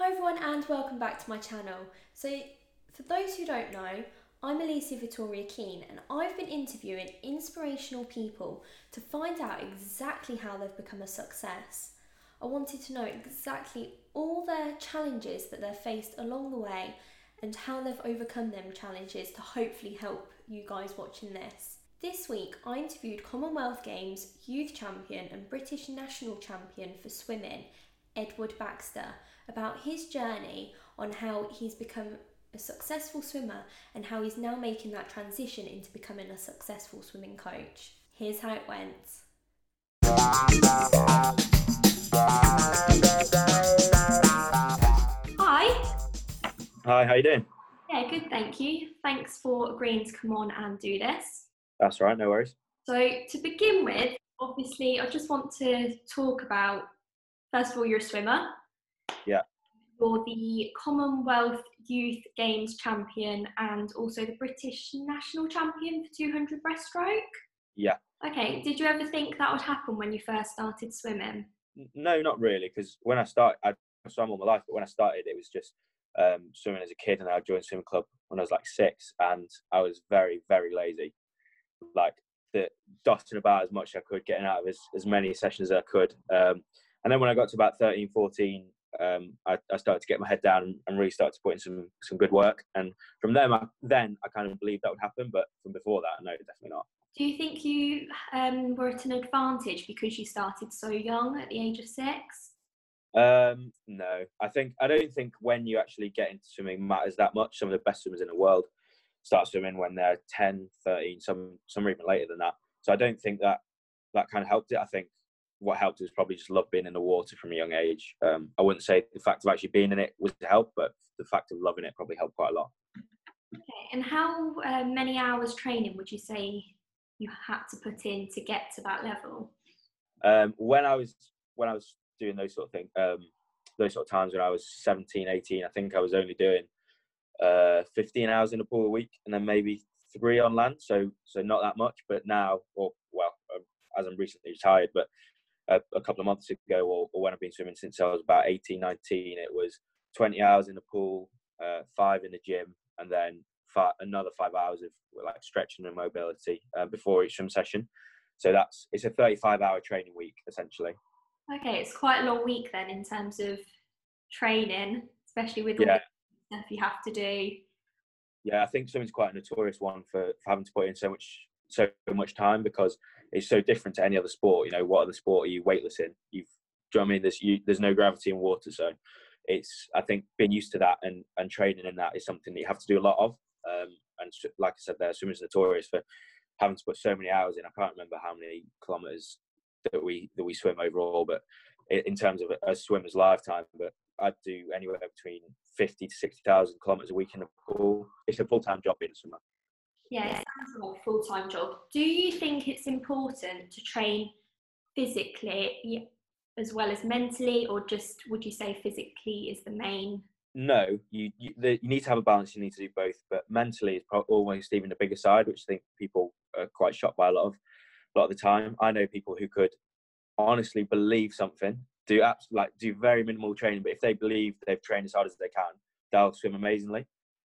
Hi everyone and welcome back to my channel. So for those who don't know, I'm Alicia Vittoria Keane and I've been interviewing inspirational people to find out exactly how they've become a success. I wanted to know exactly all their challenges that they've faced along the way and how they've overcome them challenges to hopefully help you guys watching this. This week I interviewed Commonwealth Games youth champion and British national champion for swimming, Edward Baxter about his journey on how he's become a successful swimmer and how he's now making that transition into becoming a successful swimming coach. Here's how it went. Hi. Hi, how you doing? Yeah, good, thank you. Thanks for agreeing to come on and do this. That's right, no worries. So, to begin with, obviously, I just want to talk about first of all, you're a swimmer. Yeah. You're the Commonwealth Youth Games champion and also the British national champion for 200 breaststroke. Yeah. Okay. Did you ever think that would happen when you first started swimming? No, not really, because when I started, I swam all my life, but when I started, it was just um, swimming as a kid, and I joined swimming club when I was like six, and I was very, very lazy. Like the dotting about as much as I could, getting out of as, as many sessions as I could. Um, and then when I got to about 13, 14, um, I, I, started to get my head down and, really started to put in some some good work. And from then, I, then I kind of believed that would happen. But from before that, no, definitely not. Do you think you um, were at an advantage because you started so young at the age of six? Um, no, I think I don't think when you actually get into swimming matters that much. Some of the best swimmers in the world start swimming when they're 10, 13, some some are even later than that. So I don't think that that kind of helped it. I think what helped was probably just love being in the water from a young age. Um, I wouldn't say the fact of actually being in it was to help, but the fact of loving it probably helped quite a lot. Okay, and how uh, many hours training would you say you had to put in to get to that level? Um, when I was when I was doing those sort of things, um, those sort of times when I was 17, 18, I think I was only doing uh, 15 hours in the pool a week, and then maybe three on land. So so not that much. But now, or well, um, as I'm recently retired, but a, a couple of months ago or, or, when I've been swimming since I was about 18, 19, it was 20 hours in the pool, uh, five in the gym, and then five, another five hours of like stretching and mobility uh, before each swim session. So that's it's a 35 hour training week essentially. Okay, it's quite a long week then in terms of training, especially with all the stuff you have to do. Yeah, I think swimming's quite a notorious one for, for having to put in so much so much time because it's so different to any other sport. You know, what other sport are you weightless in? You've, do you know I mean? There's you, there's no gravity in water, so it's I think being used to that and and training in that is something that you have to do a lot of. Um, and like I said, there swimmers notorious for having to put so many hours in. I can't remember how many kilometers that we that we swim overall, but in terms of a, a swimmer's lifetime, but I'd do anywhere between fifty to sixty thousand kilometers a week in the pool. It's a full time job being a swimmer. Yeah, it sounds like a full time job. Do you think it's important to train physically as well as mentally, or just would you say physically is the main? No, you you, the, you need to have a balance. You need to do both, but mentally is probably almost even the bigger side, which I think people are quite shocked by a lot of a lot of the time. I know people who could honestly believe something, do apps like do very minimal training, but if they believe they've trained as hard as they can, they'll swim amazingly.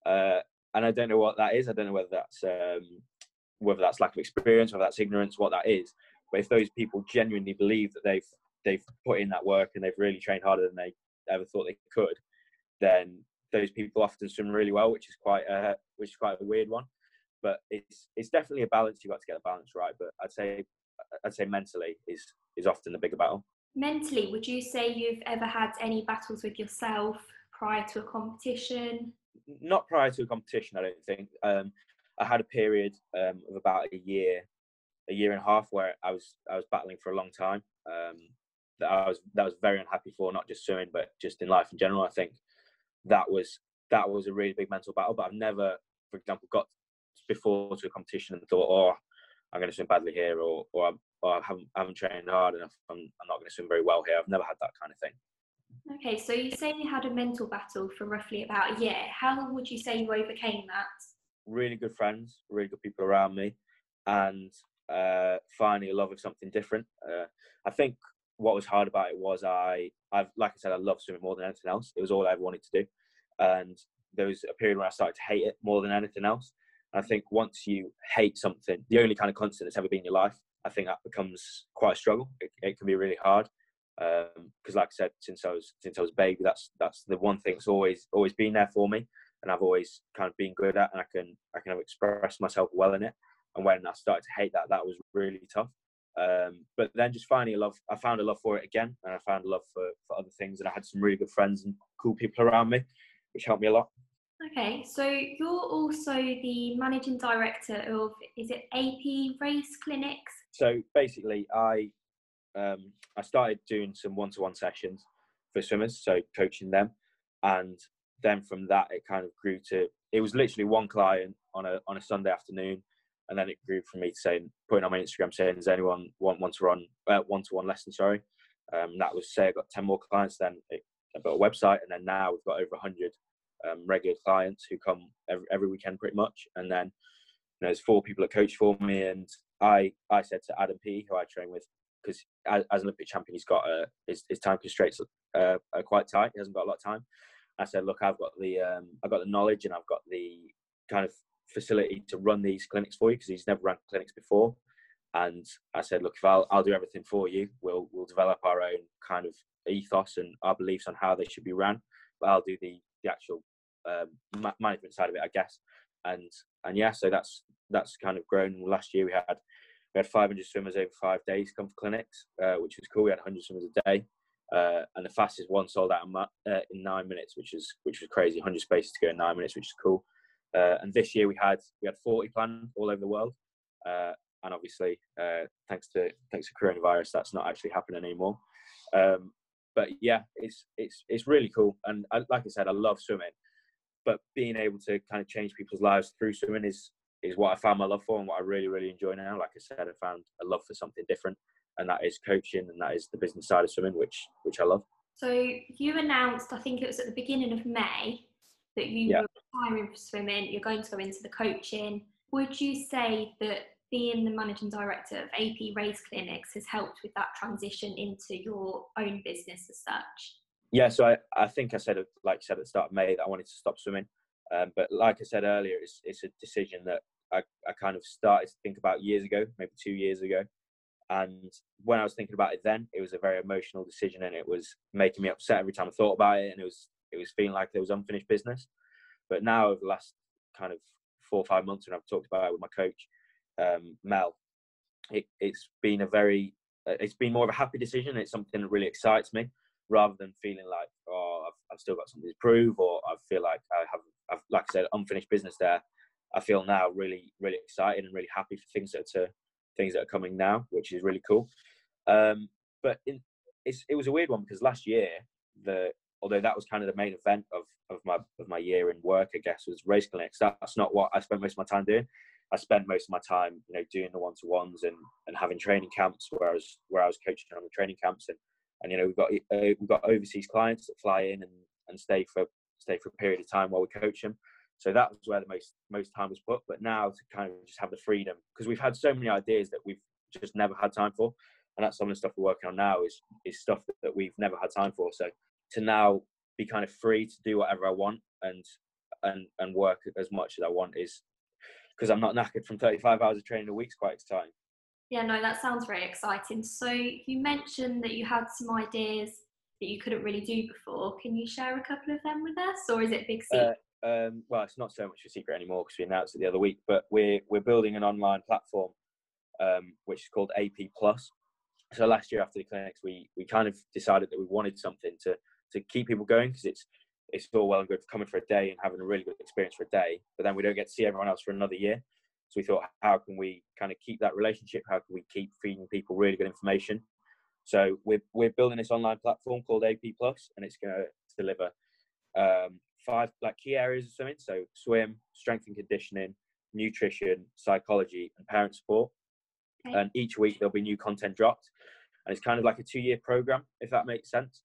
Uh, and I don't know what that is. I don't know whether that's um, whether that's lack of experience, whether that's ignorance, what that is. But if those people genuinely believe that they've they've put in that work and they've really trained harder than they ever thought they could, then those people often swim really well, which is quite a which is quite a weird one. But it's it's definitely a balance. You've got to get the balance right. But I'd say I'd say mentally is is often the bigger battle. Mentally, would you say you've ever had any battles with yourself prior to a competition? Not prior to a competition. I don't think. Um, I had a period um, of about a year, a year and a half, where I was I was battling for a long time. Um, that I was that was very unhappy for, not just swimming, but just in life in general. I think that was that was a really big mental battle. But I've never, for example, got before to a competition and thought, oh, I'm going to swim badly here, or or, or I haven't I haven't trained hard enough. I'm, I'm not going to swim very well here. I've never had that kind of thing. Okay, so you say you had a mental battle for roughly about a year. How would you say you overcame that? Really good friends, really good people around me, and uh, finding a love of something different. Uh, I think what was hard about it was I, I've like I said, I love swimming more than anything else. It was all I wanted to do, and there was a period where I started to hate it more than anything else. And I think once you hate something, the only kind of constant that's ever been in your life, I think that becomes quite a struggle. It, it can be really hard because, um, like I said, since I was since I was baby, that's that's the one thing that's always always been there for me, and I've always kind of been good at, and I can I can express myself well in it. And when I started to hate that, that was really tough. Um, but then just finding a love, I found a love for it again, and I found a love for, for other things, and I had some really good friends and cool people around me, which helped me a lot. Okay, so you're also the managing director of is it AP Race Clinics? So basically, I um, I started doing some one-to-one sessions for swimmers, so coaching them, and then from that it kind of grew to it was literally one client on a on a Sunday afternoon, and then it grew from me to saying putting on my Instagram saying does anyone want one to run uh, one-to-one lesson? Sorry, um, that was say I got ten more clients, then it, I built a website, and then now we've got over hundred um, regular clients who come every, every weekend pretty much. And then you know, there's four people that coach for me, and I I said to Adam P, who I train with, because as, as, an Olympic champion, he's got a, his, his time constraints uh, are quite tight. He hasn't got a lot of time. I said, look, I've got the um, I've got the knowledge and I've got the kind of facility to run these clinics for you because he's never run clinics before. And I said, look, if I'll, I'll do everything for you, we'll we'll develop our own kind of ethos and our beliefs on how they should be ran. But I'll do the the actual um, management side of it, I guess. And and yeah, so that's that's kind of grown. Last year we had we had 500 swimmers over five days come for clinics, uh, which was cool. We had 100 swimmers a day, uh, and the fastest one sold out in, uh, in, nine minutes, which was which was crazy. 100 spaces to go in nine minutes, which is cool. Uh, and this year we had we had 40 planned all over the world, uh, and obviously uh, thanks to thanks to coronavirus, that's not actually happening anymore. Um, but yeah, it's it's it's really cool. And I, like I said, I love swimming, but being able to kind of change people's lives through swimming is is what I found my love for and what I really really enjoy now. Like I said, I found a love for something different, and that is coaching and that is the business side of swimming, which which I love. So you announced, I think it was at the beginning of May, that you yeah. were retiring from swimming. You're going to go into the coaching. Would you say that being the managing director of AP Race Clinics has helped with that transition into your own business as such? Yeah, so I, I think I said, like I said at the start of May, that I wanted to stop swimming. Um, but like I said earlier, it's, it's a decision that I, I kind of started to think about years ago, maybe two years ago. And when I was thinking about it then, it was a very emotional decision and it was making me upset every time I thought about it. And it was, it was feeling like there was unfinished business. But now, over the last kind of four or five months, and I've talked about it with my coach, um, Mel, it, it's been a very, uh, it's been more of a happy decision. It's something that really excites me rather than feeling like, oh, I've, I've still got something to prove, or I feel like I have, I've, like I said, unfinished business there. I feel now really, really excited and really happy for things that are things that are coming now, which is really cool. Um, but in, it was a weird one because last year, the although that was kind of the main event of, of my of my year in work, I guess, was race clinics. That's not what I spent most of my time doing. I spent most of my time, you know, doing the one to ones and, and having training camps where I was where I was coaching on the training camps and and you know we've got uh, we've got overseas clients that fly in and, and stay for stay for a period of time while we coach them. So that was where the most most time was put. But now to kind of just have the freedom because we've had so many ideas that we've just never had time for, and that's some of the stuff we're working on now is is stuff that, that we've never had time for. So to now be kind of free to do whatever I want and and and work as much as I want is because I'm not knackered from 35 hours of training a week is quite exciting. Yeah, no, that sounds very exciting. So you mentioned that you had some ideas that you couldn't really do before. Can you share a couple of them with us, or is it big secret? Uh, um, well, it's not so much a secret anymore because we announced it the other week. But we're we're building an online platform um, which is called AP Plus. So last year after the clinics, we we kind of decided that we wanted something to to keep people going because it's it's all well and good coming for a day and having a really good experience for a day, but then we don't get to see everyone else for another year. So we thought, how can we kind of keep that relationship? How can we keep feeding people really good information? So we're we're building this online platform called AP Plus, and it's going to deliver um, five like key areas of swimming. So swim, strength and conditioning, nutrition, psychology, and parent support. Okay. And each week there'll be new content dropped, and it's kind of like a two-year program, if that makes sense.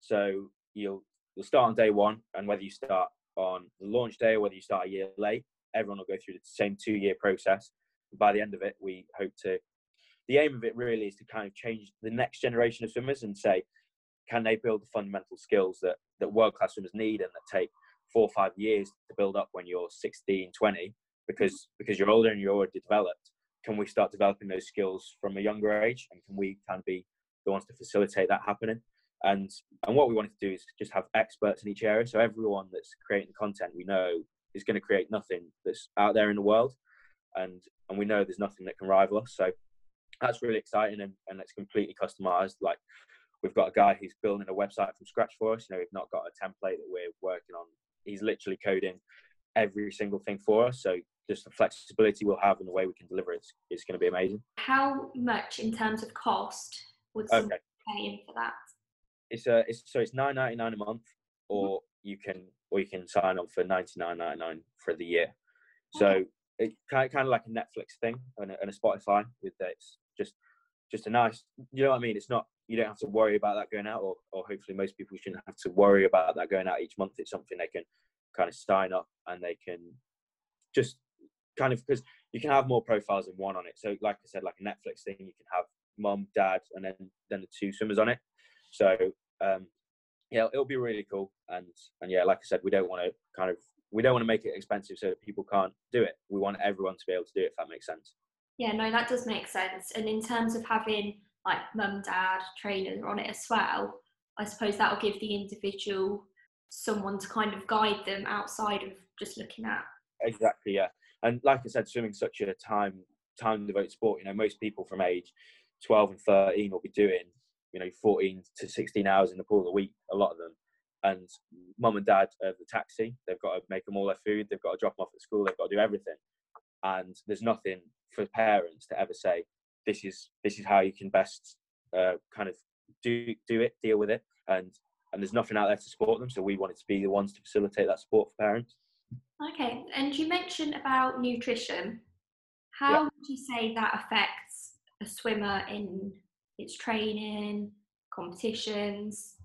So you'll you'll start on day one, and whether you start on the launch day or whether you start a year late, everyone will go through the same two-year process. By the end of it, we hope to the aim of it really is to kind of change the next generation of swimmers and say, can they build the fundamental skills that, that world class swimmers need and that take four or five years to build up when you're 16, 20, because because you're older and you're already developed. Can we start developing those skills from a younger age, and can we of be the ones to facilitate that happening? And and what we wanted to do is just have experts in each area, so everyone that's creating content we know is going to create nothing that's out there in the world, and and we know there's nothing that can rival us. So that's really exciting, and, and it's completely customized. Like we've got a guy who's building a website from scratch for us. You know, we've not got a template that we're working on. He's literally coding every single thing for us. So just the flexibility we'll have and the way we can deliver it is, going to be amazing. How much in terms of cost would someone okay. pay in for that? It's a it's so it's nine ninety nine a month, or mm-hmm. you can or you can sign up for ninety nine ninety nine for the year. So okay. it kind of, kind of like a Netflix thing and a, and a Spotify with that. It's just just a nice, you know what I mean? It's not you don't have to worry about that going out, or or hopefully most people shouldn't have to worry about that going out each month. It's something they can kind of sign up and they can just kind of because you can have more profiles than one on it. So like I said, like a Netflix thing, you can have mom dad, and then then the two swimmers on it. So um, yeah, it'll be really cool. And and yeah, like I said, we don't want to kind of we don't want to make it expensive so that people can't do it. We want everyone to be able to do it. If that makes sense. Yeah, no, that does make sense. And in terms of having like mum, dad, trainers on it as well, I suppose that will give the individual someone to kind of guide them outside of just looking at. Exactly, yeah. And like I said, swimming's such a time time devoted sport. You know, most people from age 12 and 13 will be doing, you know, 14 to 16 hours in the pool a week, a lot of them. And mum and dad are the taxi. They've got to make them all their food. They've got to drop them off at school. They've got to do everything. And there's nothing for parents to ever say, this is this is how you can best uh, kind of do do it, deal with it. And and there's nothing out there to support them. So we wanted to be the ones to facilitate that support for parents. Okay, and you mentioned about nutrition. How yeah. would you say that affects a swimmer in its training, competitions?